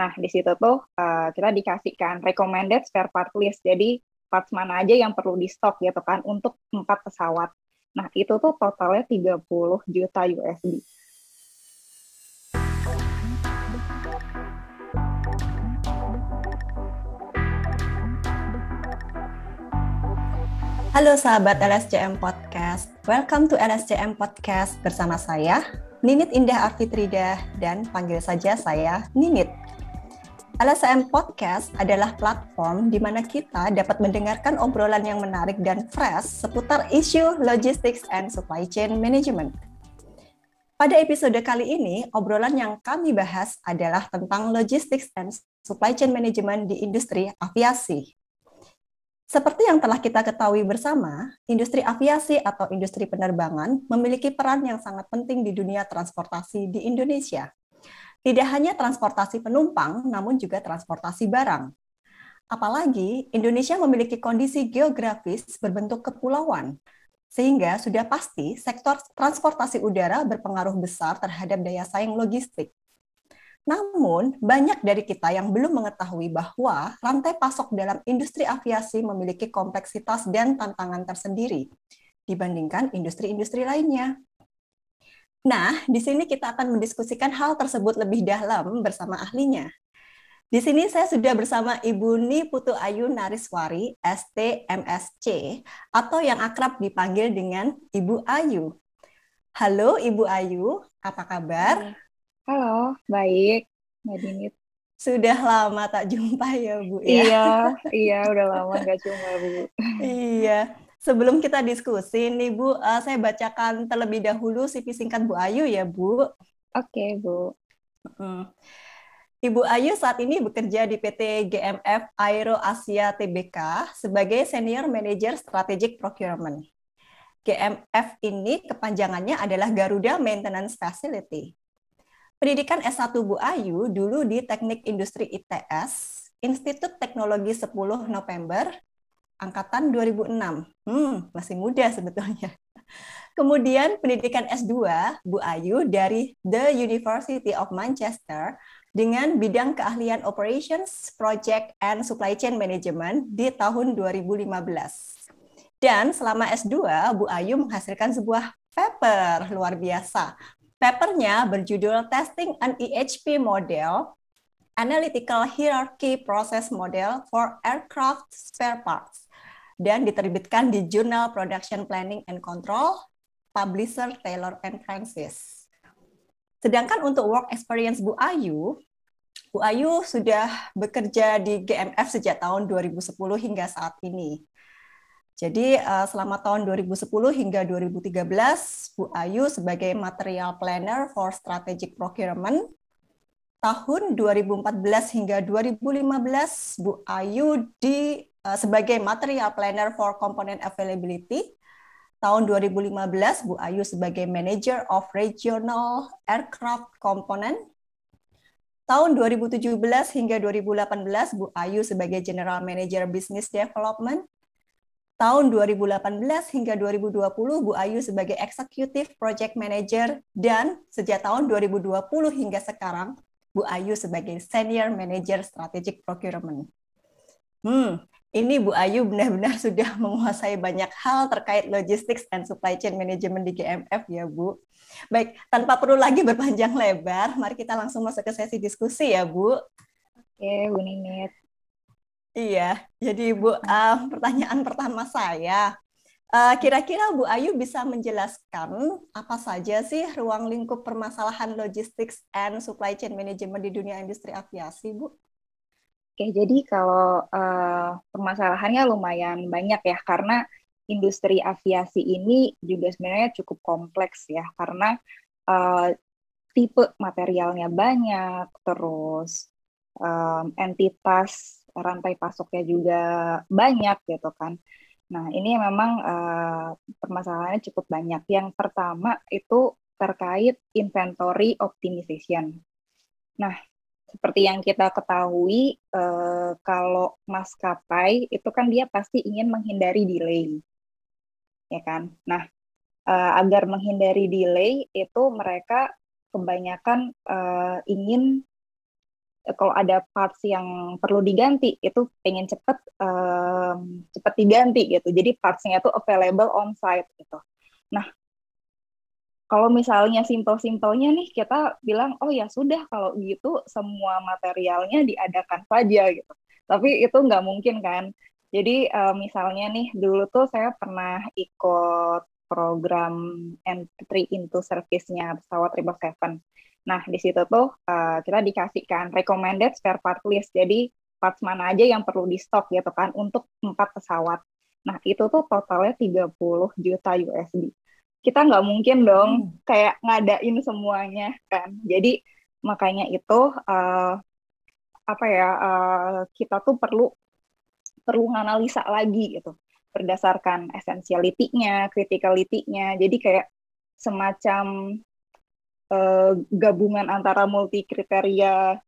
Nah, di situ tuh uh, kita dikasihkan recommended spare part list. Jadi parts mana aja yang perlu di stok gitu kan untuk empat pesawat. Nah, itu tuh totalnya 30 juta USD. Halo sahabat LSCM Podcast, welcome to LSCM Podcast bersama saya, Ninit Indah Arfitrida, dan panggil saja saya Ninit. LSM Podcast adalah platform di mana kita dapat mendengarkan obrolan yang menarik dan fresh seputar isu logistics and supply chain management. Pada episode kali ini, obrolan yang kami bahas adalah tentang logistics and supply chain management di industri aviasi. Seperti yang telah kita ketahui bersama, industri aviasi atau industri penerbangan memiliki peran yang sangat penting di dunia transportasi di Indonesia. Tidak hanya transportasi penumpang, namun juga transportasi barang. Apalagi Indonesia memiliki kondisi geografis berbentuk kepulauan, sehingga sudah pasti sektor transportasi udara berpengaruh besar terhadap daya saing logistik. Namun, banyak dari kita yang belum mengetahui bahwa rantai pasok dalam industri aviasi memiliki kompleksitas dan tantangan tersendiri dibandingkan industri-industri lainnya. Nah, di sini kita akan mendiskusikan hal tersebut lebih dalam bersama ahlinya. Di sini saya sudah bersama Ibu Ni Putu Ayu Nariswari, STMSC, atau yang akrab dipanggil dengan Ibu Ayu. Halo Ibu Ayu, apa kabar? Halo, baik, Mbak Dinit. Sudah lama tak jumpa ya Bu ya? Iya, iya udah lama nggak jumpa Bu. iya. Sebelum kita diskusi nih Bu, uh, saya bacakan terlebih dahulu CV singkat Bu Ayu ya Bu. Oke Bu. Hmm. Ibu Ayu saat ini bekerja di PT GMF Aero Asia Tbk sebagai Senior Manager Strategic Procurement. GMF ini kepanjangannya adalah Garuda Maintenance Facility. Pendidikan S1 Bu Ayu dulu di Teknik Industri ITS, Institut Teknologi 10 November, angkatan 2006. Hmm, masih muda sebetulnya. Kemudian pendidikan S2 Bu Ayu dari The University of Manchester dengan bidang keahlian Operations, Project, and Supply Chain Management di tahun 2015. Dan selama S2, Bu Ayu menghasilkan sebuah paper luar biasa. Papernya berjudul Testing an EHP Model, Analytical Hierarchy Process Model for Aircraft Spare Parts dan diterbitkan di Jurnal Production Planning and Control, publisher Taylor and Francis. Sedangkan untuk work experience Bu Ayu, Bu Ayu sudah bekerja di GMF sejak tahun 2010 hingga saat ini. Jadi eh, selama tahun 2010 hingga 2013, Bu Ayu sebagai material planner for strategic procurement. Tahun 2014 hingga 2015, Bu Ayu di Eh, sebagai material planner for component availability. Tahun 2015, Bu Ayu sebagai Manager of Regional Aircraft Component. Tahun 2017 hingga 2018, Bu Ayu sebagai General Manager Business Development. Tahun 2018 hingga 2020, Bu Ayu sebagai Executive Project Manager. Dan sejak tahun 2020 hingga sekarang, Bu Ayu sebagai Senior Manager Strategic Procurement. Hmm, ini Bu Ayu benar-benar sudah menguasai banyak hal terkait logistics dan supply chain management di GMF ya Bu. Baik, tanpa perlu lagi berpanjang lebar, mari kita langsung masuk ke sesi diskusi ya Bu. Oke, Bu Ninit. Iya, jadi Bu, uh, pertanyaan pertama saya, uh, kira-kira Bu Ayu bisa menjelaskan apa saja sih ruang lingkup permasalahan logistics and supply chain management di dunia industri aviasi, Bu? Oke, jadi kalau uh, permasalahannya lumayan banyak ya, karena industri aviasi ini juga sebenarnya cukup kompleks ya, karena uh, tipe materialnya banyak, terus um, entitas rantai pasoknya juga banyak gitu kan. Nah, ini memang uh, permasalahannya cukup banyak. Yang pertama itu terkait inventory optimization. Nah, seperti yang kita ketahui, eh, kalau maskapai itu kan dia pasti ingin menghindari delay, ya kan? Nah, eh, agar menghindari delay itu mereka kebanyakan eh, ingin kalau ada parts yang perlu diganti itu pengen cepet um, cepet diganti gitu. Jadi partsnya itu available on site gitu. Nah kalau misalnya simpel-simpelnya nih kita bilang oh ya sudah kalau gitu semua materialnya diadakan saja gitu tapi itu nggak mungkin kan jadi uh, misalnya nih dulu tuh saya pernah ikut program entry into service-nya pesawat Triple Seven. Nah di situ tuh uh, kita dikasihkan recommended spare part list. Jadi parts mana aja yang perlu di stok gitu kan untuk empat pesawat. Nah itu tuh totalnya 30 juta USD kita nggak mungkin dong hmm. kayak ngadain semuanya kan jadi makanya itu uh, apa ya uh, kita tuh perlu perlu nganalisa lagi gitu berdasarkan essentiality-nya, criticality-nya. Jadi kayak semacam uh, gabungan antara multi kriteria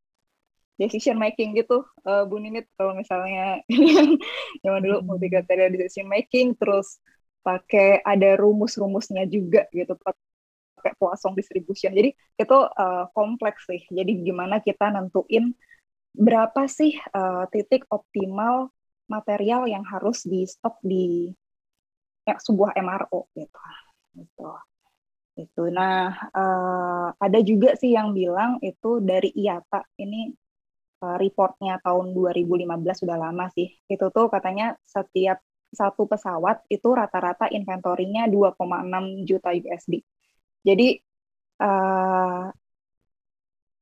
decision making gitu, uh, Bu Ninit kalau misalnya zaman dulu hmm. multi kriteria decision making, terus pakai ada rumus-rumusnya juga gitu pakai Poisson distribution. Jadi itu uh, kompleks sih. Jadi gimana kita nentuin berapa sih uh, titik optimal material yang harus di stok di ya, sebuah MRO gitu. Gitu. Itu nah uh, ada juga sih yang bilang itu dari IATA. Ini uh, reportnya tahun 2015 sudah lama sih. Itu tuh katanya setiap satu pesawat itu rata-rata inventorinya 2,6 juta USD. Jadi uh,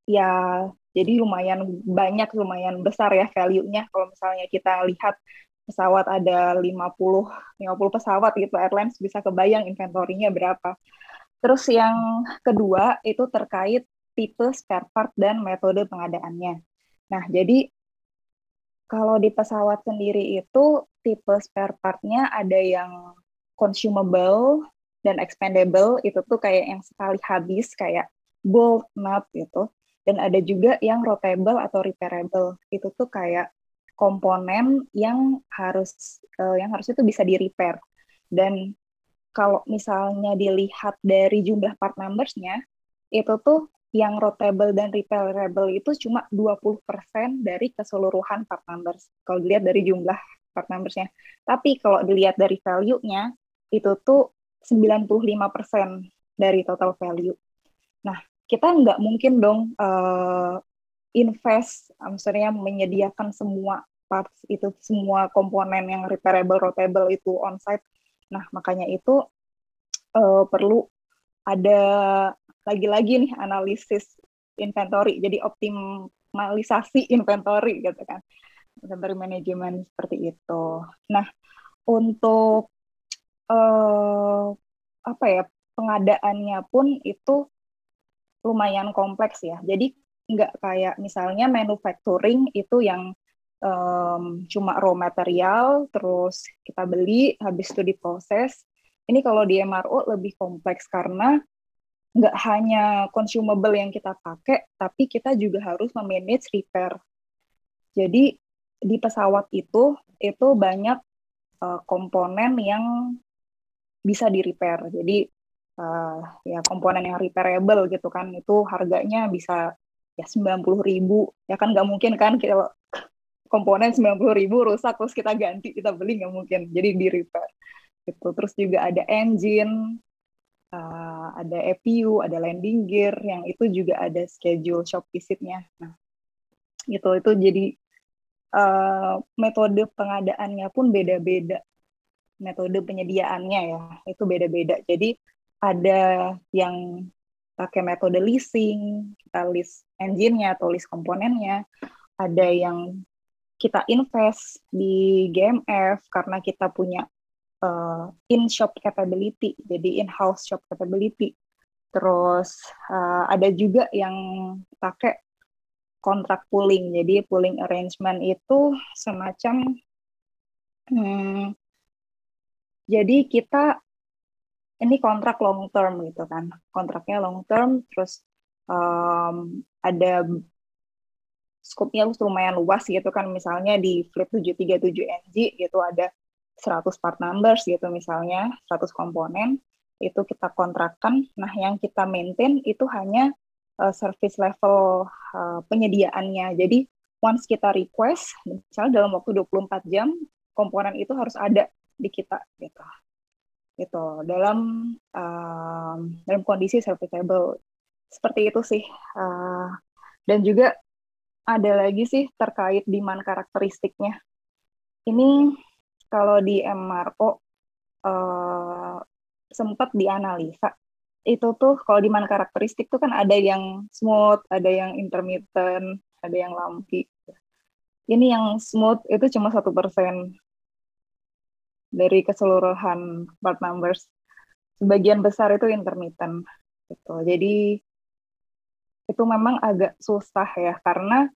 ya jadi lumayan banyak lumayan besar ya value-nya kalau misalnya kita lihat pesawat ada 50 50 pesawat gitu airlines bisa kebayang inventorinya berapa. Terus yang kedua itu terkait tipe spare part dan metode pengadaannya. Nah, jadi kalau di pesawat sendiri itu tipe spare partnya ada yang consumable dan expendable. Itu tuh kayak yang sekali habis kayak bolt nut gitu. Dan ada juga yang rotatable atau repairable. Itu tuh kayak komponen yang harus uh, yang harus itu bisa di repair dan kalau misalnya dilihat dari jumlah part numbersnya itu tuh yang rotable dan repairable itu cuma 20% dari keseluruhan part numbers. Kalau dilihat dari jumlah part numbersnya. Tapi kalau dilihat dari value-nya, itu tuh 95% dari total value. Nah, kita nggak mungkin dong uh, invest, maksudnya menyediakan semua parts itu, semua komponen yang repairable, rotable itu on-site. Nah, makanya itu uh, perlu ada lagi-lagi nih analisis inventory, jadi optimalisasi inventory gitu kan, inventory management seperti itu. Nah, untuk uh, apa ya pengadaannya pun itu lumayan kompleks ya. Jadi nggak kayak misalnya manufacturing itu yang um, cuma raw material, terus kita beli, habis itu diproses. Ini kalau di MRO lebih kompleks karena nggak hanya consumable yang kita pakai, tapi kita juga harus memanage repair. Jadi di pesawat itu itu banyak uh, komponen yang bisa di repair. Jadi uh, ya komponen yang repairable gitu kan itu harganya bisa ya ribu ya kan nggak mungkin kan kalau komponen ribu rusak terus kita ganti kita beli nggak mungkin jadi di repair gitu terus juga ada engine uh, ada EPU, ada landing gear, yang itu juga ada schedule shop visitnya. Nah, itu itu jadi uh, metode pengadaannya pun beda-beda, metode penyediaannya ya itu beda-beda. Jadi ada yang pakai metode leasing, kita lease engine-nya atau lease komponennya, ada yang kita invest di GMF karena kita punya uh, in-shop capability, jadi in-house shop capability. Terus uh, ada juga yang pakai kontrak pooling. Jadi pooling arrangement itu semacam hmm, jadi kita ini kontrak long term gitu kan. Kontraknya long term terus um, ada skopnya lumayan luas gitu kan misalnya di Fleet 737 NG gitu ada 100 part numbers gitu misalnya, 100 komponen, itu kita kontrakkan. Nah, yang kita maintain itu hanya uh, service level uh, penyediaannya. Jadi once kita request, misalnya dalam waktu 24 jam, komponen itu harus ada di kita gitu. Gitu. Dalam uh, dalam kondisi serviceable. Seperti itu sih. Uh, dan juga ada lagi sih terkait demand karakteristiknya. Ini kalau di MRO uh, sempat dianalisa itu tuh kalau demand karakteristik tuh kan ada yang smooth, ada yang intermittent, ada yang lumpy. Ini yang smooth itu cuma satu persen dari keseluruhan part numbers. Sebagian besar itu intermittent. Gitu. Jadi itu memang agak susah ya karena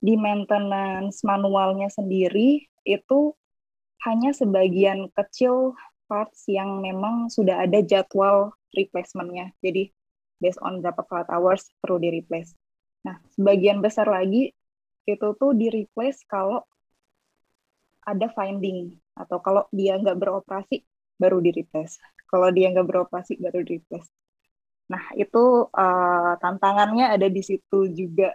di maintenance manualnya sendiri itu hanya sebagian kecil parts yang memang sudah ada jadwal replacementnya. Jadi based on berapa flight hours perlu di replace. Nah, sebagian besar lagi itu tuh di replace kalau ada finding atau kalau dia nggak beroperasi baru di replace. Kalau dia nggak beroperasi baru di replace. Nah, itu uh, tantangannya ada di situ juga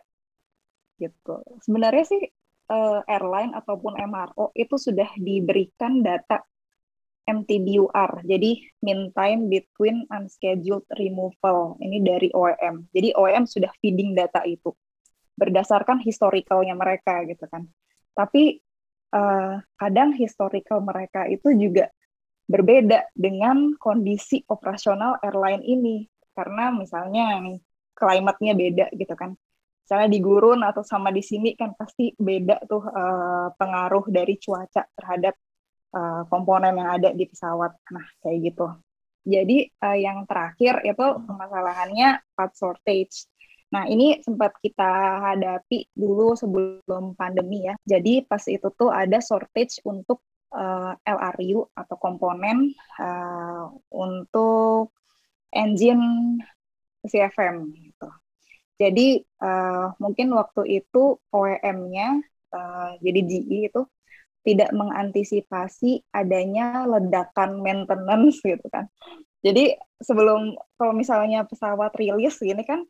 gitu. Sebenarnya sih uh, airline ataupun MRO itu sudah diberikan data MTBUR, jadi mean time between unscheduled removal. Ini dari OEM. Jadi OEM sudah feeding data itu berdasarkan historicalnya mereka gitu kan. Tapi uh, kadang historical mereka itu juga berbeda dengan kondisi operasional airline ini karena misalnya climate-nya beda gitu kan. Misalnya di gurun atau sama di sini kan pasti beda tuh uh, pengaruh dari cuaca terhadap uh, komponen yang ada di pesawat. Nah, kayak gitu. Jadi uh, yang terakhir itu permasalahannya part shortage. Nah, ini sempat kita hadapi dulu sebelum pandemi ya. Jadi pas itu tuh ada shortage untuk uh, LRU atau komponen uh, untuk engine CFM. Jadi uh, mungkin waktu itu OEM-nya uh, jadi GE itu tidak mengantisipasi adanya ledakan maintenance gitu kan. Jadi sebelum kalau misalnya pesawat rilis gini kan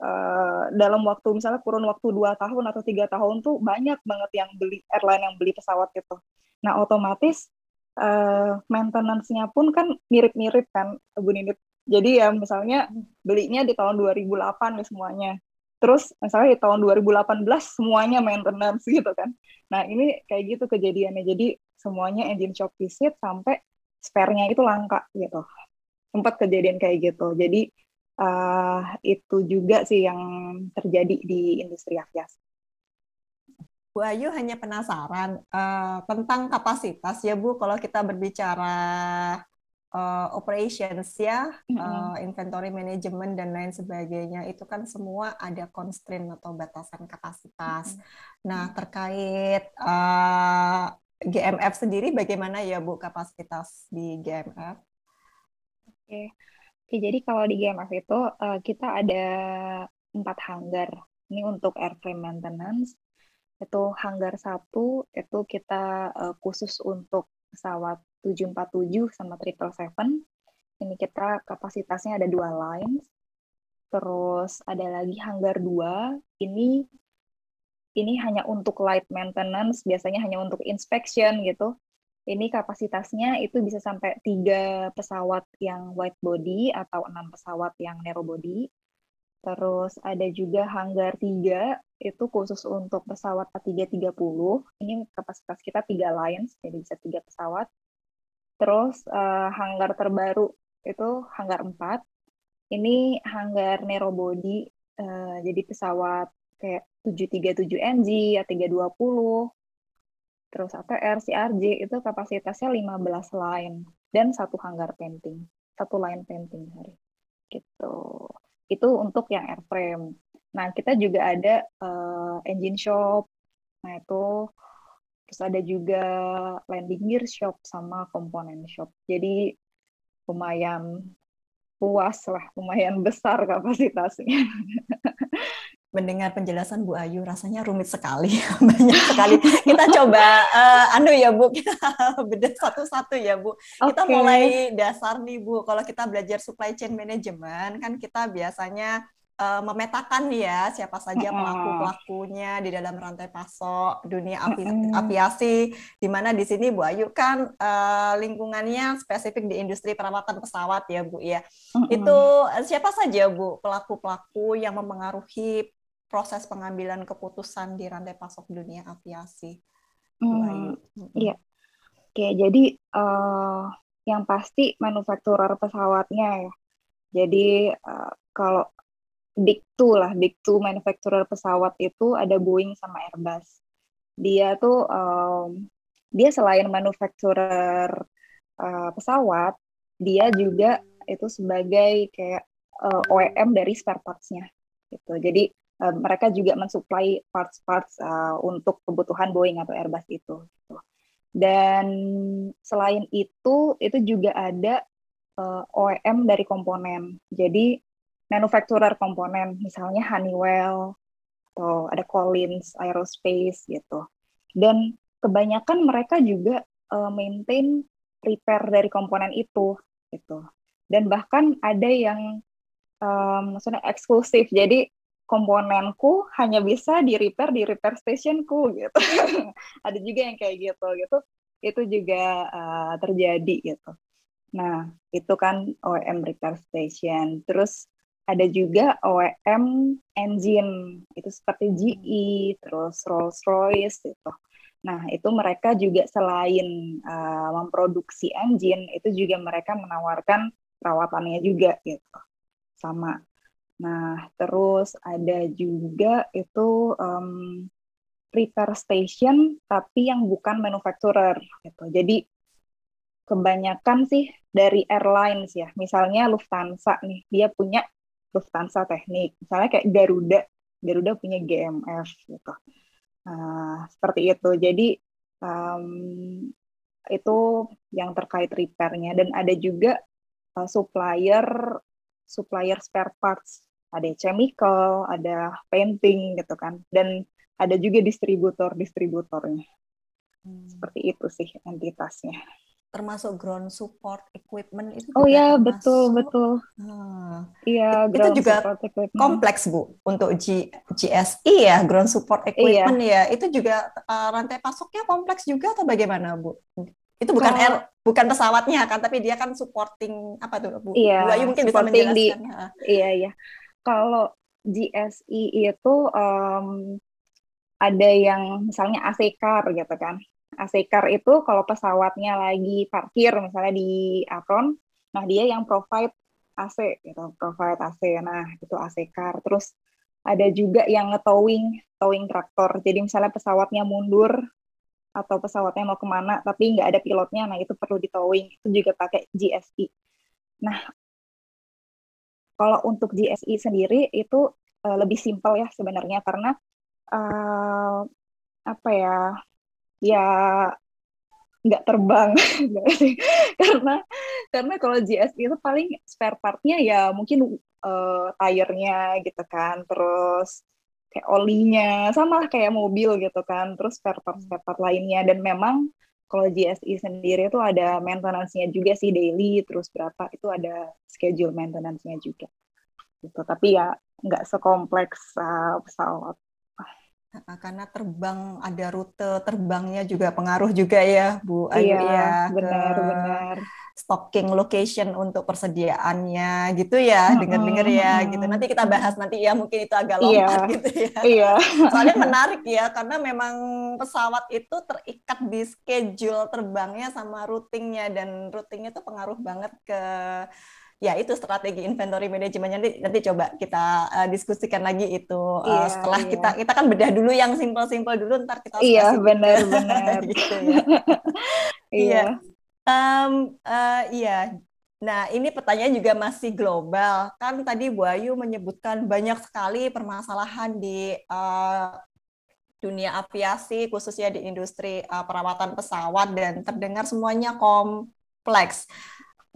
uh, dalam waktu misalnya kurun waktu dua tahun atau tiga tahun tuh banyak banget yang beli airline yang beli pesawat itu. Nah otomatis uh, maintenance-nya pun kan mirip-mirip kan Bu Nindit. Jadi ya misalnya belinya di tahun 2008 nih semuanya. Terus misalnya di tahun 2018 semuanya maintenance gitu kan. Nah, ini kayak gitu kejadiannya. Jadi semuanya engine shop visit sampai spare-nya itu langka gitu. Sempat kejadian kayak gitu. Jadi uh, itu juga sih yang terjadi di industri aviasi. Bu Ayu hanya penasaran uh, tentang kapasitas ya Bu kalau kita berbicara uh, operations ya, uh, inventory management dan lain sebagainya itu kan semua ada constraint atau batasan kapasitas. Nah terkait uh, eh, GMF sendiri bagaimana ya Bu kapasitas di GMF? Oke, Oke jadi kalau di GMF itu uh, kita ada empat hanggar. Ini untuk airframe maintenance. Itu hanggar satu itu kita uh, khusus untuk pesawat 747 sama 777. Ini kita kapasitasnya ada dua lines. Terus ada lagi hanggar 2. Ini ini hanya untuk light maintenance, biasanya hanya untuk inspection gitu. Ini kapasitasnya itu bisa sampai tiga pesawat yang wide body atau enam pesawat yang narrow body. Terus ada juga hanggar 3 itu khusus untuk pesawat A330. Ini kapasitas kita tiga lines, jadi bisa tiga pesawat. Terus uh, hanggar terbaru itu hanggar 4. Ini hanggar narrow body, uh, jadi pesawat kayak 737 NG, A320, terus ATR, CRJ itu kapasitasnya 15 line dan satu hanggar painting, satu line painting hari. Gitu. Itu untuk yang airframe. Nah, kita juga ada uh, engine shop. Nah, itu Terus ada juga landing gear shop sama komponen shop. Jadi lumayan luas lah, lumayan besar kapasitasnya. Mendengar penjelasan Bu Ayu rasanya rumit sekali, banyak sekali. Kita coba uh, anu ya Bu, kita beda satu-satu ya Bu. Okay. Kita mulai dasar nih Bu. Kalau kita belajar supply chain management kan kita biasanya uh, memetakan ya siapa saja pelaku-pelakunya di dalam rantai pasok dunia avi aviasi di mana di sini Bu Ayu kan uh, lingkungannya spesifik di industri perawatan pesawat ya Bu ya. Itu siapa saja Bu pelaku-pelaku yang mempengaruhi proses pengambilan keputusan di rantai pasok dunia aviasi? Hmm, iya. Oke, jadi uh, yang pasti manufakturer pesawatnya ya. Jadi uh, kalau big two lah, big two manufacturer pesawat itu ada Boeing sama Airbus. Dia tuh um, dia selain manufacturer uh, pesawat, dia juga itu sebagai kayak uh, OEM dari spare parts-nya gitu. Jadi uh, mereka juga mensuplai parts-parts uh, untuk kebutuhan Boeing atau Airbus itu. Gitu. Dan selain itu, itu juga ada uh, OEM dari komponen. Jadi manufacturer komponen, misalnya Honeywell atau ada Collins Aerospace gitu. Dan kebanyakan mereka juga uh, maintain repair dari komponen itu gitu. Dan bahkan ada yang um, maksudnya eksklusif. Jadi komponenku hanya bisa di repair di repair stationku gitu. ada juga yang kayak gitu gitu. Itu juga uh, terjadi gitu. Nah, itu kan OEM repair station. Terus ada juga OEM engine itu seperti GE terus Rolls Royce itu nah itu mereka juga selain uh, memproduksi engine itu juga mereka menawarkan perawatannya juga gitu sama. Nah terus ada juga itu um, repair station tapi yang bukan manufacturer gitu. Jadi kebanyakan sih dari airlines ya. Misalnya Lufthansa nih dia punya Lufthansa Teknik. Misalnya kayak Garuda, Garuda punya GMF gitu. Nah, seperti itu. Jadi um, itu yang terkait repairnya dan ada juga uh, supplier supplier spare parts ada chemical ada painting gitu kan dan ada juga distributor distributornya hmm. seperti itu sih entitasnya termasuk ground support equipment itu Oh iya betul betul. Hmm. Iya itu juga kompleks bu untuk G, GSI ya ground support iya. equipment iya. ya itu juga uh, rantai pasoknya kompleks juga atau bagaimana bu? Itu bukan Kalau, air bukan pesawatnya kan tapi dia kan supporting apa tuh bu? Iya. Bu Ayu mungkin bisa menjelaskan. Di, iya iya. Kalau GSI itu um, ada yang misalnya AC car gitu kan AC car itu kalau pesawatnya lagi parkir misalnya di apron, nah dia yang provide AC gitu, provide AC. Nah, itu AC car. Terus ada juga yang nge-towing, towing traktor. Jadi misalnya pesawatnya mundur atau pesawatnya mau ke mana tapi nggak ada pilotnya, nah itu perlu di towing. Itu juga pakai GSI. Nah, kalau untuk GSI sendiri itu uh, lebih simpel ya sebenarnya karena uh, apa ya ya nggak terbang. Karena karena kalau GS itu paling spare partnya ya mungkin uh, tire-nya gitu kan terus kayak olinya sama lah kayak mobil gitu kan terus spare part spare part lainnya. Dan memang kalau GSI sendiri itu ada maintenance-nya juga sih daily terus berapa itu ada schedule maintenance-nya juga. Gitu. Tapi ya nggak sekompleks uh, pesawat karena terbang ada rute terbangnya juga pengaruh juga ya Bu Ayu iya, ya benar benar. stocking location untuk persediaannya gitu ya dengar-dengar ya gitu. Nanti kita bahas nanti ya mungkin itu agak iya, lompat iya, gitu ya. iya. Soalnya menarik ya karena memang pesawat itu terikat di schedule terbangnya sama routingnya dan routingnya itu pengaruh banget ke ya itu strategi inventory management nanti nanti coba kita uh, diskusikan lagi itu uh, setelah iya. kita kita kan bedah dulu yang simpel-simpel dulu ntar kita iya benar-benar gitu ya. Iya. Um, uh, iya. Nah, ini pertanyaan juga masih global. Kan tadi Bu Ayu menyebutkan banyak sekali permasalahan di uh, dunia aviasi, khususnya di industri uh, perawatan pesawat, dan terdengar semuanya kompleks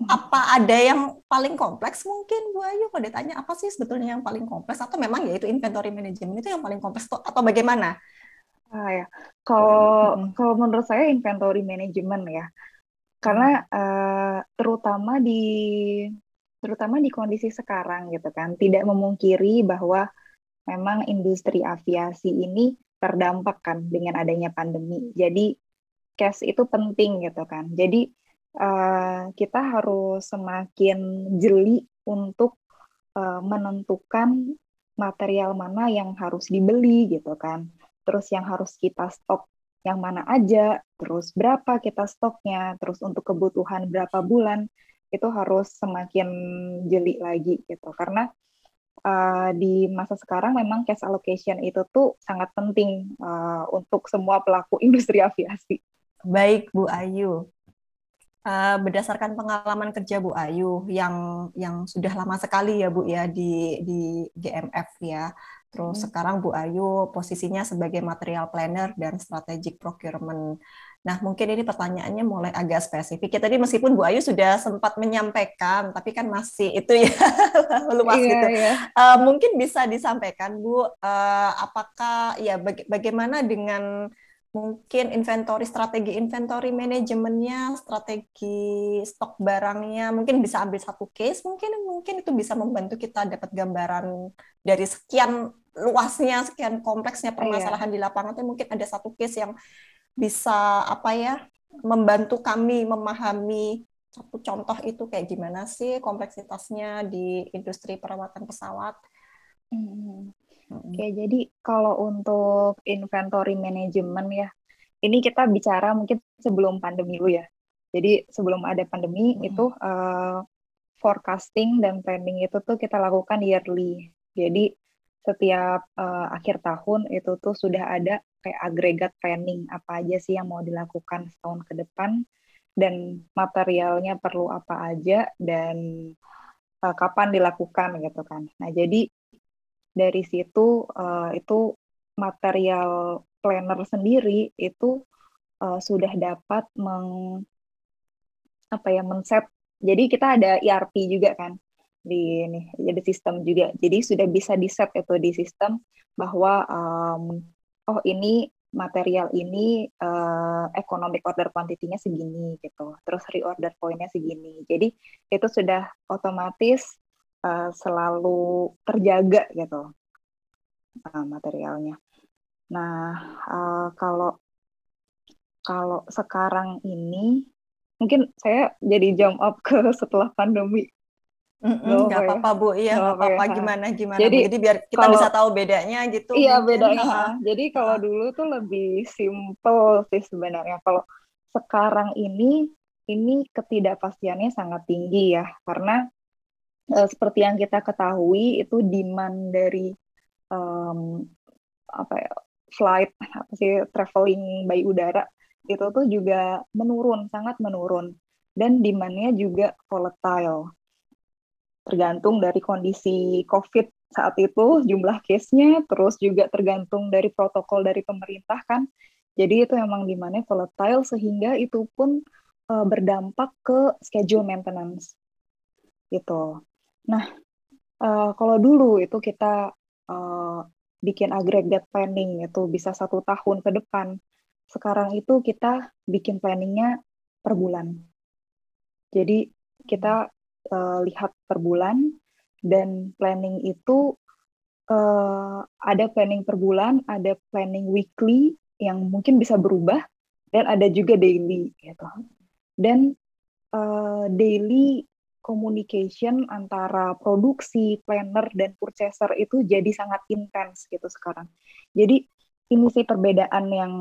apa ada yang paling kompleks mungkin Bu Ayu? Kalau ditanya apa sih sebetulnya yang paling kompleks? Atau memang ya itu inventory management itu yang paling kompleks atau, atau bagaimana? Ah ya, kalau hmm. kalau menurut saya inventory management ya, karena uh, terutama di terutama di kondisi sekarang gitu kan tidak memungkiri bahwa memang industri aviasi ini terdampak kan dengan adanya pandemi. Jadi cash itu penting gitu kan. Jadi uh, kita harus semakin jeli untuk uh, menentukan material mana yang harus dibeli gitu kan terus yang harus kita stok yang mana aja, terus berapa kita stoknya, terus untuk kebutuhan berapa bulan, itu harus semakin jeli lagi gitu. Karena uh, di masa sekarang memang cash allocation itu tuh sangat penting uh, untuk semua pelaku industri aviasi. Baik Bu Ayu, uh, berdasarkan pengalaman kerja Bu Ayu yang yang sudah lama sekali ya Bu ya di di GMF ya. Terus hmm. sekarang Bu Ayu posisinya sebagai material planner dan strategic procurement. Nah, mungkin ini pertanyaannya mulai agak spesifik. Ya, tadi meskipun Bu Ayu sudah sempat menyampaikan, tapi kan masih itu ya luas iya, gitu. Iya. Uh, mungkin bisa disampaikan Bu, uh, apakah ya baga bagaimana dengan mungkin inventory strategi inventory manajemennya, strategi stok barangnya, mungkin bisa ambil satu case, mungkin mungkin itu bisa membantu kita dapat gambaran dari sekian luasnya, sekian kompleksnya iya. permasalahan iya. di lapangan itu mungkin ada satu case yang bisa apa ya membantu kami memahami satu contoh itu kayak gimana sih kompleksitasnya di industri perawatan pesawat. Hmm. Oke, jadi kalau untuk inventory management ya, ini kita bicara mungkin sebelum pandemi dulu ya. Jadi sebelum ada pandemi hmm. itu uh, forecasting dan planning itu tuh kita lakukan yearly. Jadi setiap uh, akhir tahun itu tuh sudah ada kayak agregat planning apa aja sih yang mau dilakukan setahun ke depan dan materialnya perlu apa aja dan uh, kapan dilakukan gitu kan. Nah jadi dari situ uh, itu material planner sendiri itu uh, sudah dapat meng apa ya men-set. Jadi kita ada ERP juga kan di ini jadi sistem juga jadi sudah bisa di set itu di sistem bahwa um, oh ini material ini uh, economic order quantity-nya segini gitu terus reorder point-nya segini jadi itu sudah otomatis uh, selalu terjaga gitu uh, materialnya nah uh, kalau kalau sekarang ini mungkin saya jadi jump up ke setelah pandemi Mm nggak apa-apa Bu, iya nggak apa-apa ya. gimana gimana. Jadi, Jadi biar kita kalau, bisa tahu bedanya gitu. Iya mungkin. bedanya. Jadi kalau dulu tuh lebih simple sih sebenarnya. Kalau sekarang ini ini ketidakpastiannya sangat tinggi ya karena uh, seperti yang kita ketahui itu demand dari um, apa ya flight apa sih traveling by udara itu tuh juga menurun sangat menurun dan demandnya juga volatile tergantung dari kondisi COVID saat itu jumlah case-nya, terus juga tergantung dari protokol dari pemerintah kan. Jadi itu memang di mana volatile sehingga itu pun uh, berdampak ke schedule maintenance gitu. Nah, uh, kalau dulu itu kita uh, bikin aggregate planning itu bisa satu tahun ke depan. Sekarang itu kita bikin planningnya per bulan. Jadi kita uh, lihat per bulan dan planning itu uh, ada planning per bulan, ada planning weekly yang mungkin bisa berubah dan ada juga daily gitu. Dan uh, daily communication antara produksi, planner dan purchaser itu jadi sangat intens gitu sekarang. Jadi ini sih perbedaan yang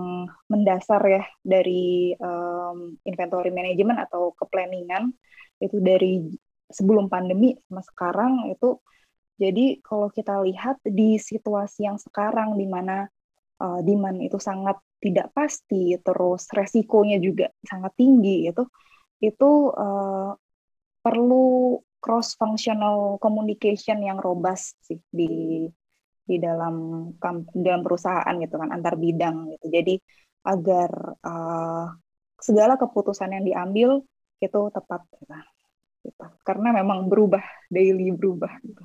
mendasar ya dari um, inventory management atau keplaningan itu dari sebelum pandemi sama sekarang itu jadi kalau kita lihat di situasi yang sekarang di mana uh, demand itu sangat tidak pasti terus resikonya juga sangat tinggi itu itu uh, perlu cross functional communication yang robust sih di di dalam dalam perusahaan gitu kan antar bidang gitu jadi agar uh, segala keputusan yang diambil itu tepat gitu gitu. Karena memang berubah, daily berubah gitu.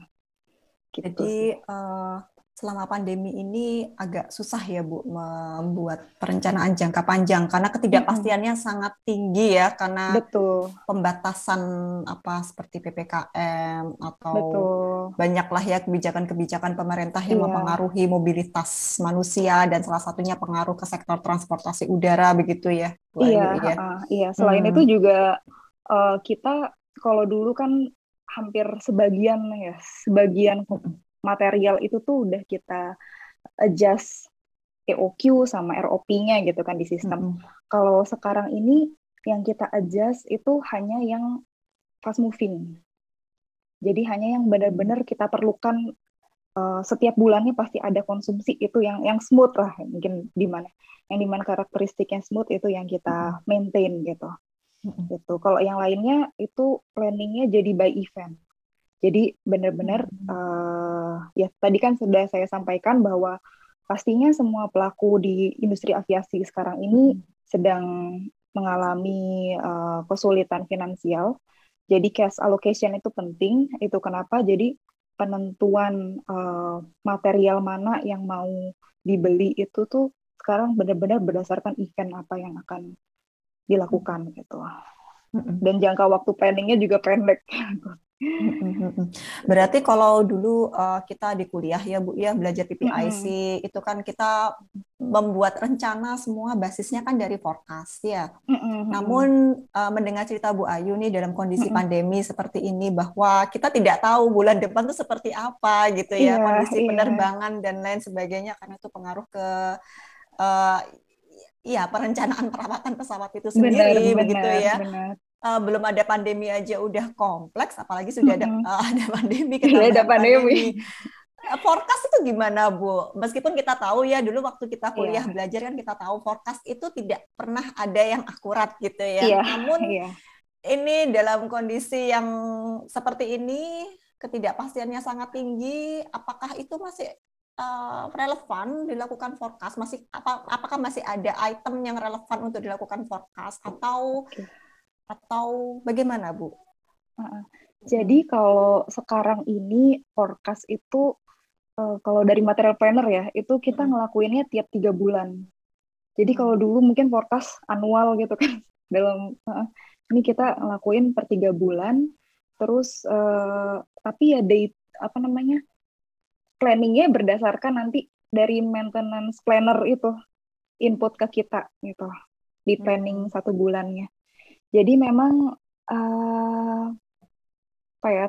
gitu Jadi uh, selama pandemi ini agak susah ya Bu membuat perencanaan jangka panjang karena ketidakpastiannya hmm. sangat tinggi ya karena Betul. pembatasan apa seperti PPKM atau Betul. banyaklah ya kebijakan-kebijakan pemerintah yang iya. mempengaruhi mobilitas manusia dan salah satunya pengaruh ke sektor transportasi udara begitu ya Bu iya, Ayu, ya. Uh, iya selain hmm. itu juga uh, kita kalau dulu kan hampir sebagian ya sebagian material itu tuh udah kita adjust EOQ sama ROP-nya gitu kan di sistem. Mm -hmm. Kalau sekarang ini yang kita adjust itu hanya yang fast moving. Jadi hanya yang benar-benar kita perlukan uh, setiap bulannya pasti ada konsumsi itu yang yang smooth lah mungkin di mana yang di mana karakteristiknya smooth itu yang kita maintain gitu. Mm -hmm. Gitu. Kalau yang lainnya itu planningnya jadi by event. Jadi benar-benar uh, ya tadi kan sudah saya sampaikan bahwa pastinya semua pelaku di industri aviasi sekarang ini sedang mengalami uh, kesulitan finansial. Jadi cash allocation itu penting. Itu kenapa? Jadi penentuan uh, material mana yang mau dibeli itu tuh sekarang benar-benar berdasarkan event apa yang akan dilakukan gitu. Dan jangka waktu planningnya juga pendek. Berarti kalau dulu uh, kita di kuliah ya Bu ya belajar PPIC mm-hmm. itu kan kita membuat rencana semua basisnya kan dari forecast ya. Mm-hmm. Namun uh, mendengar cerita Bu Ayu nih dalam kondisi mm-hmm. pandemi seperti ini bahwa kita tidak tahu bulan depan tuh seperti apa gitu ya yeah, kondisi yeah. penerbangan dan lain sebagainya karena itu pengaruh ke uh, Iya, perencanaan perawatan pesawat itu sendiri benar, begitu benar, ya. Benar uh, belum ada pandemi aja udah kompleks, apalagi sudah ada mm -hmm. uh, ada pandemi. Sudah ada pandemi. Uh, forecast itu gimana Bu? Meskipun kita tahu ya dulu waktu kita kuliah yeah. belajar kan kita tahu forecast itu tidak pernah ada yang akurat gitu ya. Yeah. Namun yeah. ini dalam kondisi yang seperti ini ketidakpastiannya sangat tinggi, apakah itu masih uh, relevan dilakukan forecast? Masih apa apakah masih ada item yang relevan untuk dilakukan forecast atau okay atau bagaimana Bu? Jadi kalau sekarang ini forecast itu uh, kalau dari material planner ya itu kita ngelakuinnya tiap tiga bulan. Jadi kalau dulu mungkin forecast annual gitu kan dalam ini kita ngelakuin per tiga bulan. Terus uh, tapi ya date apa namanya planningnya berdasarkan nanti dari maintenance planner itu input ke kita gitu di planning hmm. satu bulannya. Jadi memang uh, apa ya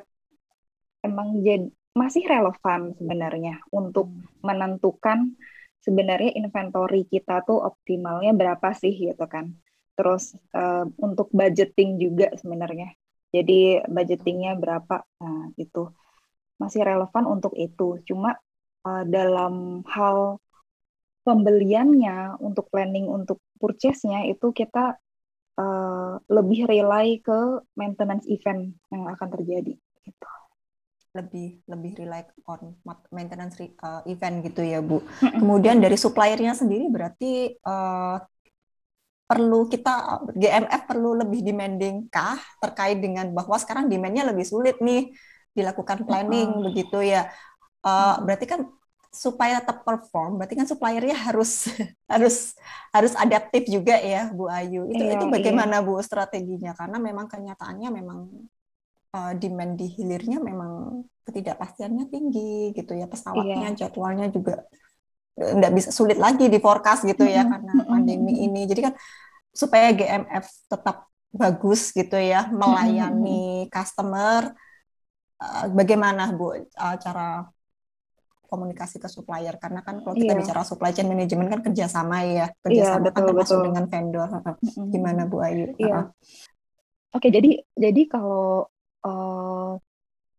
emang jadi masih relevan sebenarnya untuk menentukan sebenarnya inventory kita tuh optimalnya berapa sih gitu kan. Terus uh, untuk budgeting juga sebenarnya. Jadi budgetingnya berapa nah, itu masih relevan untuk itu. Cuma uh, dalam hal pembeliannya untuk planning untuk purchase-nya itu kita uh, lebih rely ke maintenance event yang akan terjadi gitu lebih lebih rely on maintenance uh, event gitu ya Bu. Kemudian dari suppliernya sendiri berarti uh, perlu kita GMF perlu lebih demanding kah terkait dengan bahwa sekarang demandnya lebih sulit nih dilakukan planning uh begitu ya. Uh, berarti kan supaya tetap perform, berarti kan suppliernya harus harus harus adaptif juga ya, Bu Ayu. Itu iya, itu bagaimana iya. Bu strateginya? Karena memang kenyataannya memang uh, demand di hilirnya memang ketidakpastiannya tinggi gitu ya, pesawatnya, iya. jadwalnya juga tidak bisa sulit lagi di forecast gitu ya mm-hmm. karena pandemi ini. Jadi kan supaya GMF tetap bagus gitu ya melayani mm-hmm. customer, uh, bagaimana Bu uh, cara komunikasi ke supplier karena kan kalau kita iya. bicara supply chain management kan kerjasama ya kerjasama iya, betul, kan termasuk betul. dengan vendor gimana Bu Ayu? Iya. Oke jadi jadi kalau uh,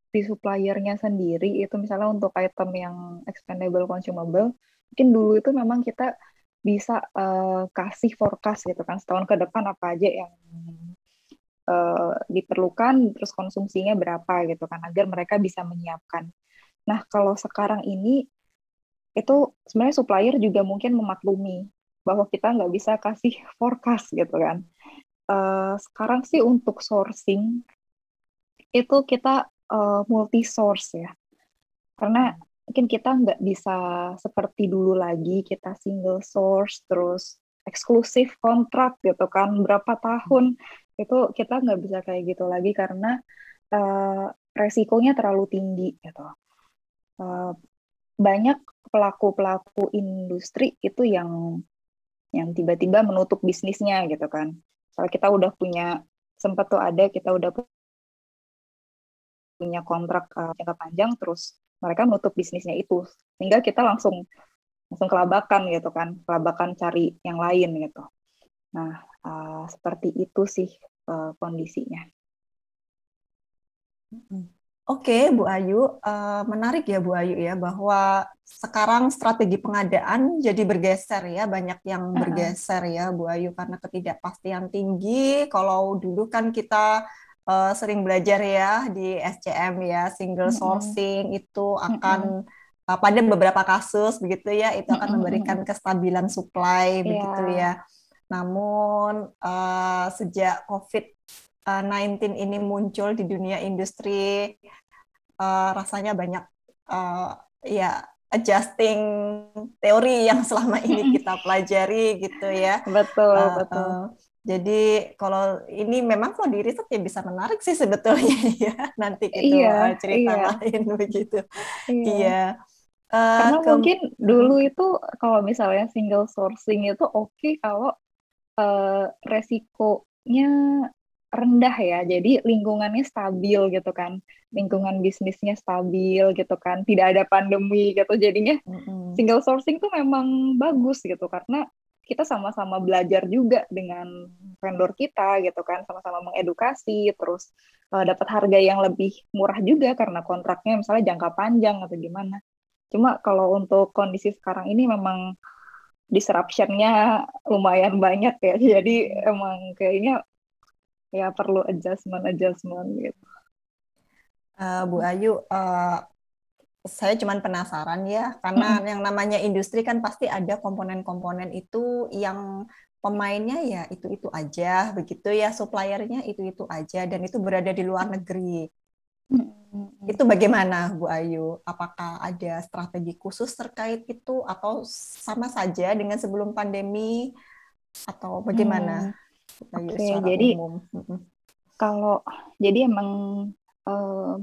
di suppliernya sendiri itu misalnya untuk item yang expendable consumable mungkin dulu itu memang kita bisa uh, kasih forecast gitu kan setahun ke depan apa aja yang uh, diperlukan terus konsumsinya berapa gitu kan agar mereka bisa menyiapkan Nah, kalau sekarang ini itu sebenarnya supplier juga mungkin memaklumi bahwa kita nggak bisa kasih forecast gitu kan. Uh, sekarang sih untuk sourcing itu kita uh, multi source ya, karena mungkin kita nggak bisa seperti dulu lagi kita single source terus eksklusif kontrak gitu kan berapa tahun itu kita nggak bisa kayak gitu lagi karena uh, resikonya terlalu tinggi gitu uh, banyak pelaku-pelaku industri itu yang yang tiba-tiba menutup bisnisnya gitu kan. Kalau kita udah punya sempat tuh ada kita udah punya kontrak uh, jangka panjang terus mereka menutup bisnisnya itu sehingga kita langsung langsung kelabakan gitu kan kelabakan cari yang lain gitu. Nah uh, seperti itu sih uh, kondisinya Oke, Bu Ayu, uh, menarik ya Bu Ayu ya bahwa sekarang strategi pengadaan jadi bergeser ya, banyak yang bergeser ya Bu Ayu karena ketidakpastian tinggi. Kalau dulu kan kita uh, sering belajar ya di SCM ya single sourcing itu akan uh, pada beberapa kasus begitu ya itu akan memberikan kestabilan supply yeah. begitu ya. Namun uh, sejak COVID-19 ini muncul di dunia industri uh, rasanya banyak uh, ya adjusting teori yang selama ini kita pelajari gitu ya. Betul, uh, betul. Uh, jadi kalau ini memang kalau di riset ya bisa menarik sih sebetulnya ya nanti kita iya, cerita iya. lain begitu. Iya. iya. Uh, Karena ke... mungkin dulu itu kalau misalnya single sourcing itu oke okay kalau uh, resikonya rendah ya. Jadi lingkungannya stabil gitu kan. Lingkungan bisnisnya stabil gitu kan. Tidak ada pandemi gitu. Jadinya mm -hmm. single sourcing tuh memang bagus gitu karena kita sama-sama belajar juga dengan vendor kita gitu kan sama-sama mengedukasi terus uh, dapat harga yang lebih murah juga karena kontraknya misalnya jangka panjang atau gimana cuma kalau untuk kondisi sekarang ini memang disruptionnya lumayan banyak ya jadi emang kayaknya ya perlu adjustment adjustment gitu uh, Bu Ayu uh, saya cuma penasaran ya, karena hmm. yang namanya industri kan pasti ada komponen-komponen itu yang pemainnya ya itu-itu aja, begitu ya, suppliernya itu-itu aja, dan itu berada di luar negeri. Hmm. Itu bagaimana Bu Ayu? Apakah ada strategi khusus terkait itu atau sama saja dengan sebelum pandemi atau bagaimana? Hmm. Oke, okay, jadi umum. kalau jadi emang uh,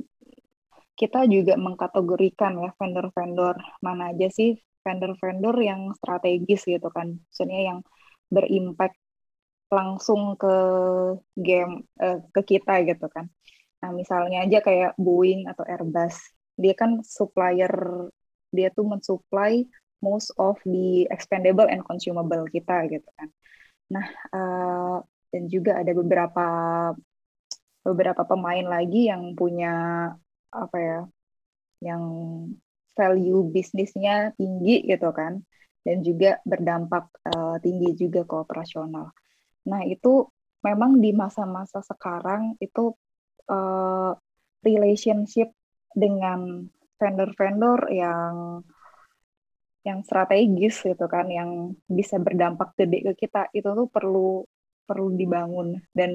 kita juga mengkategorikan ya vendor-vendor mana aja sih vendor-vendor yang strategis gitu kan, maksudnya yang berimpact langsung ke game uh, ke kita gitu kan. Nah misalnya aja kayak Boeing atau Airbus, dia kan supplier dia tuh mensupply most of the expendable and consumable kita gitu kan. Nah uh, dan juga ada beberapa beberapa pemain lagi yang punya apa ya yang value bisnisnya tinggi gitu kan dan juga berdampak uh, tinggi juga ke operasional. Nah itu memang di masa-masa sekarang itu uh, relationship dengan vendor-vendor yang yang strategis gitu kan yang bisa berdampak gede ke kita itu tuh perlu perlu dibangun dan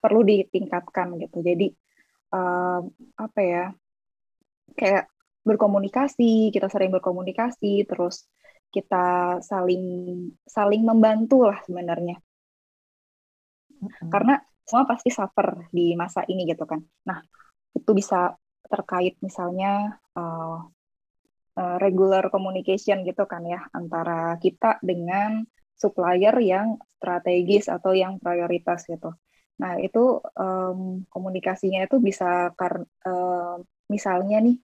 perlu ditingkatkan gitu. Jadi uh, apa ya kayak berkomunikasi kita sering berkomunikasi terus kita saling saling membantu lah sebenarnya. Karena semua pasti suffer di masa ini gitu kan. Nah itu bisa terkait misalnya uh, uh, regular communication gitu kan ya antara kita dengan supplier yang strategis atau yang prioritas gitu Nah, itu um, komunikasinya itu bisa kar uh, misalnya nih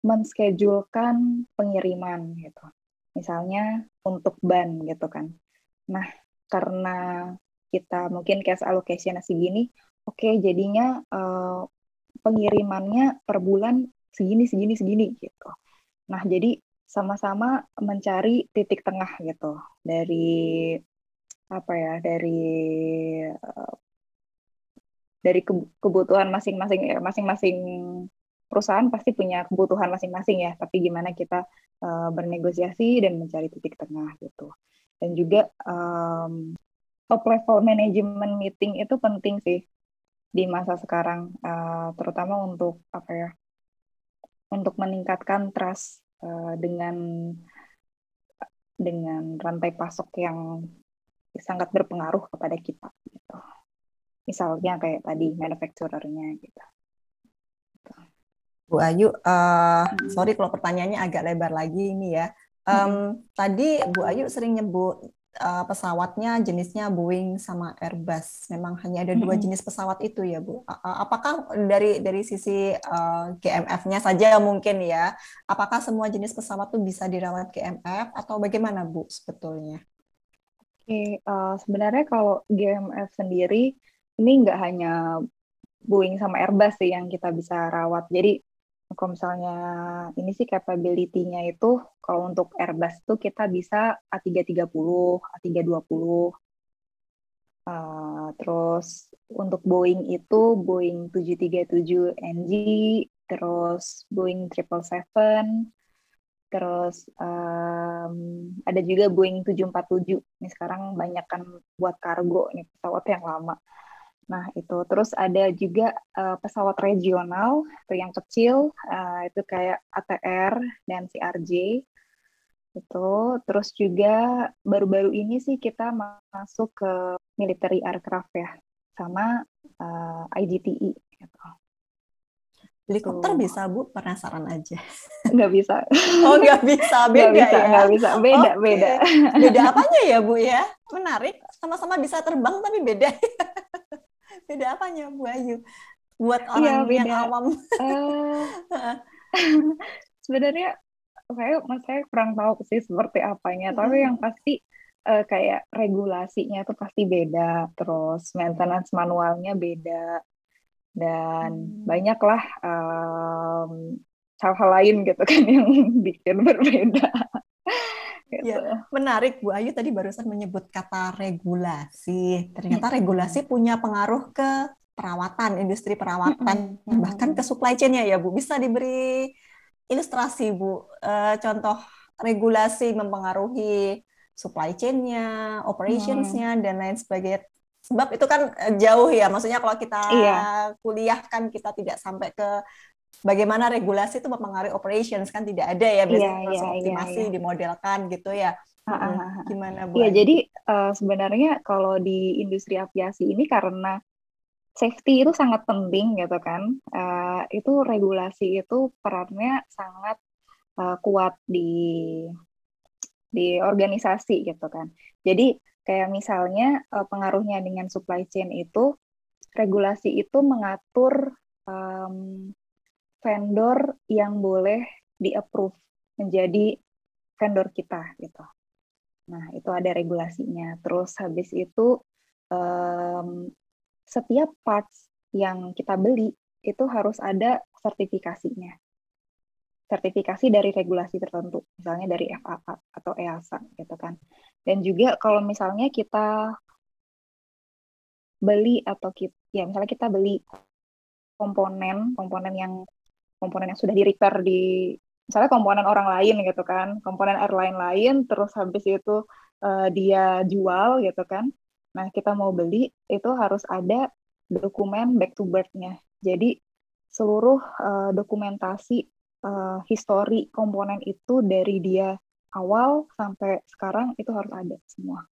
menschedulkan pengiriman gitu. Misalnya untuk ban gitu kan. Nah, karena kita mungkin cash allocation segini, oke okay, jadinya uh, pengirimannya per bulan segini segini segini gitu. Nah, jadi sama-sama mencari titik tengah gitu dari apa ya dari uh, dari kebutuhan masing-masing ya, masing-masing perusahaan pasti punya kebutuhan masing-masing ya. Tapi gimana kita uh, bernegosiasi dan mencari titik tengah gitu. Dan juga um, top level management meeting itu penting sih di masa sekarang uh, terutama untuk apa ya untuk meningkatkan trust uh, dengan dengan rantai pasok yang sangat berpengaruh kepada kita gitu. Misalnya kayak tadi manufacturernya gitu. Bu Ayu, uh, sorry kalau pertanyaannya agak lebar lagi ini ya. Um, Tadi Bu Ayu sering nyebut uh, pesawatnya jenisnya Boeing sama Airbus. Memang hanya ada dua jenis pesawat itu ya Bu. Uh, apakah dari dari sisi uh, GMF-nya saja mungkin ya? Apakah semua jenis pesawat itu bisa dirawat GMF atau bagaimana Bu sebetulnya? Oke, uh, sebenarnya kalau GMF sendiri ini nggak hanya Boeing sama Airbus sih yang kita bisa rawat. Jadi kalau misalnya ini sih capability-nya itu kalau untuk Airbus tuh kita bisa A330, A320. Uh, terus untuk Boeing itu Boeing 737 NG, terus Boeing 777, terus um, ada juga Boeing 747. Ini sekarang banyak kan buat kargo nih pesawat yang lama. Nah, itu terus ada juga uh, pesawat regional atau yang kecil, uh, itu kayak ATR dan CRJ. Itu terus juga baru-baru ini sih kita masuk ke military aircraft ya, sama uh, eh, IGTE gitu. Helikopter so. bisa Bu? Penasaran aja. Nggak bisa. Oh nggak bisa, beda nggak bisa, ya? Nggak bisa, beda, okay. beda. Beda apanya ya Bu ya? Menarik, sama-sama bisa terbang tapi beda. beda apanya Bu Ayu buat iya, orang ya, beda. yang awam uh, sebenarnya saya saya kurang tahu sih seperti apanya hmm. tapi yang pasti uh, kayak regulasinya itu pasti beda terus maintenance manualnya beda dan hmm. banyaklah um, hal-hal lain gitu kan yang bikin berbeda Gitu. Ya, menarik Bu Ayu tadi barusan menyebut kata regulasi. Ternyata hmm. regulasi punya pengaruh ke perawatan, industri perawatan, hmm. bahkan ke supply chain-nya ya Bu. Bisa diberi ilustrasi Bu, e, contoh regulasi mempengaruhi supply chain-nya, operations-nya, hmm. dan lain sebagainya. Sebab itu kan eh, jauh ya, maksudnya kalau kita iya. kuliah kan kita tidak sampai ke bagaimana regulasi itu mempengaruhi operations kan tidak ada ya biasanya yeah, langsung yeah, optimasi yeah, yeah. dimodelkan gitu ya. Uh, Gimana Bu? Iya, jadi uh, sebenarnya kalau di industri aviasi ini karena safety itu sangat penting gitu kan. Uh, itu regulasi itu perannya sangat uh, kuat di di organisasi gitu kan. Jadi kayak misalnya uh, pengaruhnya dengan supply chain itu regulasi itu mengatur um, vendor yang boleh di-approve menjadi vendor kita gitu. Nah, itu ada regulasinya. Terus habis itu um, setiap parts yang kita beli itu harus ada sertifikasinya. Sertifikasi dari regulasi tertentu, misalnya dari FAA atau EASA gitu kan. Dan juga kalau misalnya kita beli atau kita ya misalnya kita beli komponen komponen yang komponen yang sudah di repair di misalnya komponen orang lain gitu kan, komponen airline lain, terus habis itu uh, dia jual gitu kan. Nah kita mau beli itu harus ada dokumen back to birth-nya. Jadi seluruh uh, dokumentasi uh, histori komponen itu dari dia awal sampai sekarang itu harus ada semua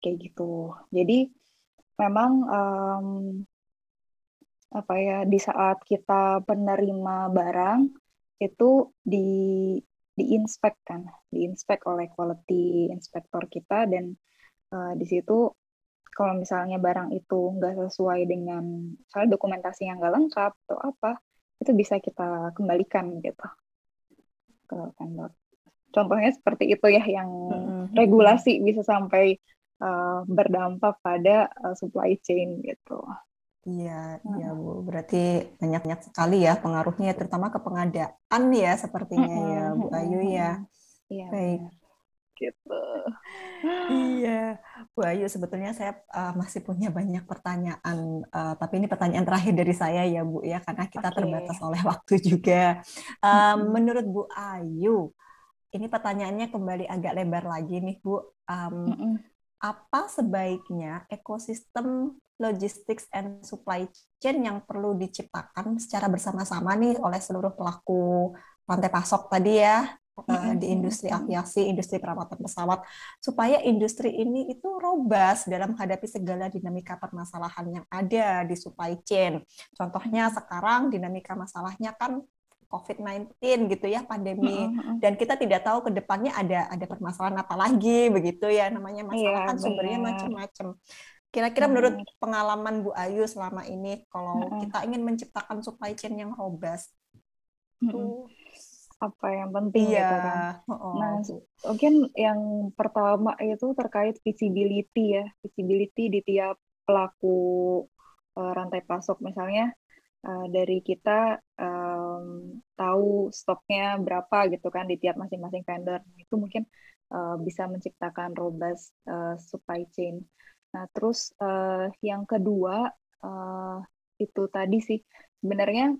kayak gitu. Jadi memang um, apa ya di saat kita penerima barang itu di diinspek kan, diinspek oleh quality inspector kita dan uh, di situ kalau misalnya barang itu nggak sesuai dengan misalnya dokumentasi yang nggak lengkap atau apa itu bisa kita kembalikan gitu ke vendor. Contohnya seperti itu ya yang mm-hmm. regulasi bisa sampai uh, berdampak pada uh, supply chain gitu. Iya, iya Bu. Berarti banyak-banyak sekali ya pengaruhnya, terutama ke pengadaan ya sepertinya ya Bu Ayu ya. Iya. Baik. Gitu. iya, Bu Ayu. Sebetulnya saya uh, masih punya banyak pertanyaan, uh, tapi ini pertanyaan terakhir dari saya ya Bu ya, karena kita okay. terbatas oleh waktu juga. Uh, menurut Bu Ayu, ini pertanyaannya kembali agak lebar lagi nih Bu. Um, apa sebaiknya ekosistem logistics and supply chain yang perlu diciptakan secara bersama-sama nih oleh seluruh pelaku rantai pasok tadi ya eh, di industri aviasi, industri perawatan pesawat, supaya industri ini itu robust dalam menghadapi segala dinamika permasalahan yang ada di supply chain. Contohnya sekarang dinamika masalahnya kan COVID-19 gitu ya pandemi. Dan kita tidak tahu ke depannya ada ada permasalahan apa lagi begitu ya. Namanya masalah iya, kan sumbernya macam-macam. Kira-kira menurut pengalaman Bu Ayu selama ini kalau kita ingin menciptakan supply chain yang robust itu apa yang penting iya. gitu kan. Oh, nah, mungkin yang pertama itu terkait visibility ya, visibility di tiap pelaku uh, rantai pasok misalnya uh, dari kita um, tahu stoknya berapa gitu kan di tiap masing-masing vendor itu mungkin uh, bisa menciptakan robust uh, supply chain. Nah terus uh, yang kedua uh, itu tadi sih sebenarnya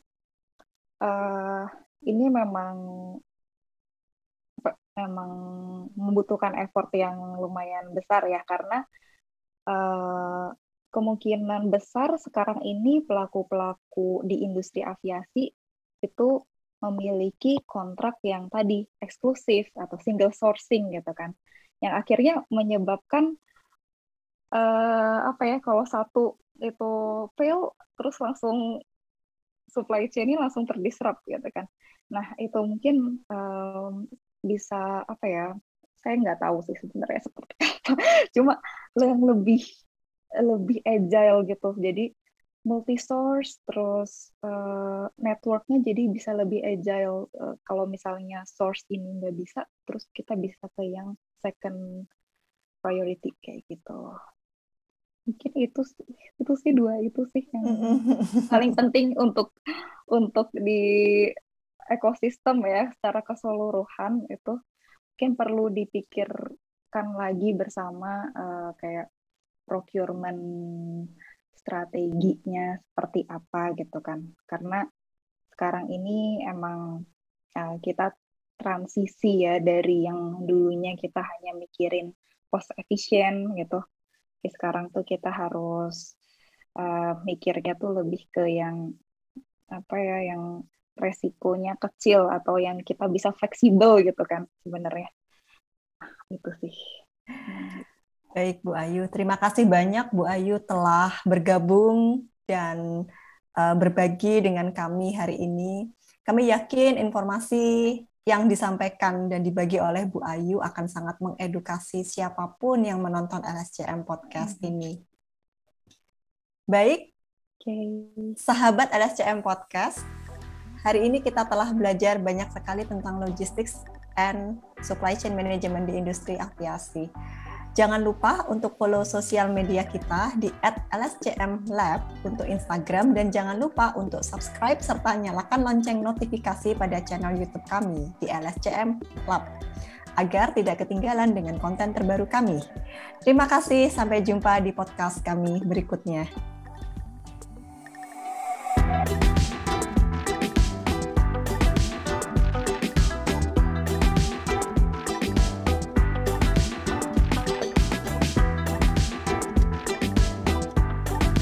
uh, ini memang memang membutuhkan effort yang lumayan besar ya karena uh, kemungkinan besar sekarang ini pelaku-pelaku di industri aviasi itu memiliki kontrak yang tadi eksklusif atau single sourcing gitu kan. Yang akhirnya menyebabkan uh, apa ya kalau satu itu fail terus langsung supply chain-nya langsung terdisrupt gitu kan. Nah itu mungkin um, bisa apa ya saya nggak tahu sih sebenarnya seperti apa. Cuma yang lebih lebih agile gitu. Jadi multi source terus uh, networknya jadi bisa lebih agile. Uh, kalau misalnya source ini nggak bisa terus kita bisa ke yang second priority kayak gitu. Mungkin itu itu sih dua itu sih yang paling penting untuk untuk di ekosistem ya secara keseluruhan itu. Mungkin perlu dipikirkan lagi bersama uh, kayak procurement strateginya seperti apa gitu kan. Karena sekarang ini emang uh, kita transisi ya dari yang dulunya kita hanya mikirin cost efisien gitu. Jadi sekarang tuh kita harus uh, mikirnya tuh lebih ke yang apa ya yang resikonya kecil atau yang kita bisa fleksibel gitu kan sebenarnya. Itu sih Baik Bu Ayu, terima kasih banyak Bu Ayu telah bergabung dan uh, berbagi dengan kami hari ini. Kami yakin informasi yang disampaikan dan dibagi oleh Bu Ayu akan sangat mengedukasi siapa pun yang menonton LSCM podcast hmm. ini. Baik, okay. sahabat LSCM podcast, hari ini kita telah belajar banyak sekali tentang logistics and supply chain management di industri aviasi. Jangan lupa untuk follow sosial media kita di @lscmlab untuk Instagram dan jangan lupa untuk subscribe serta nyalakan lonceng notifikasi pada channel YouTube kami di LSCM Lab agar tidak ketinggalan dengan konten terbaru kami. Terima kasih, sampai jumpa di podcast kami berikutnya. thank you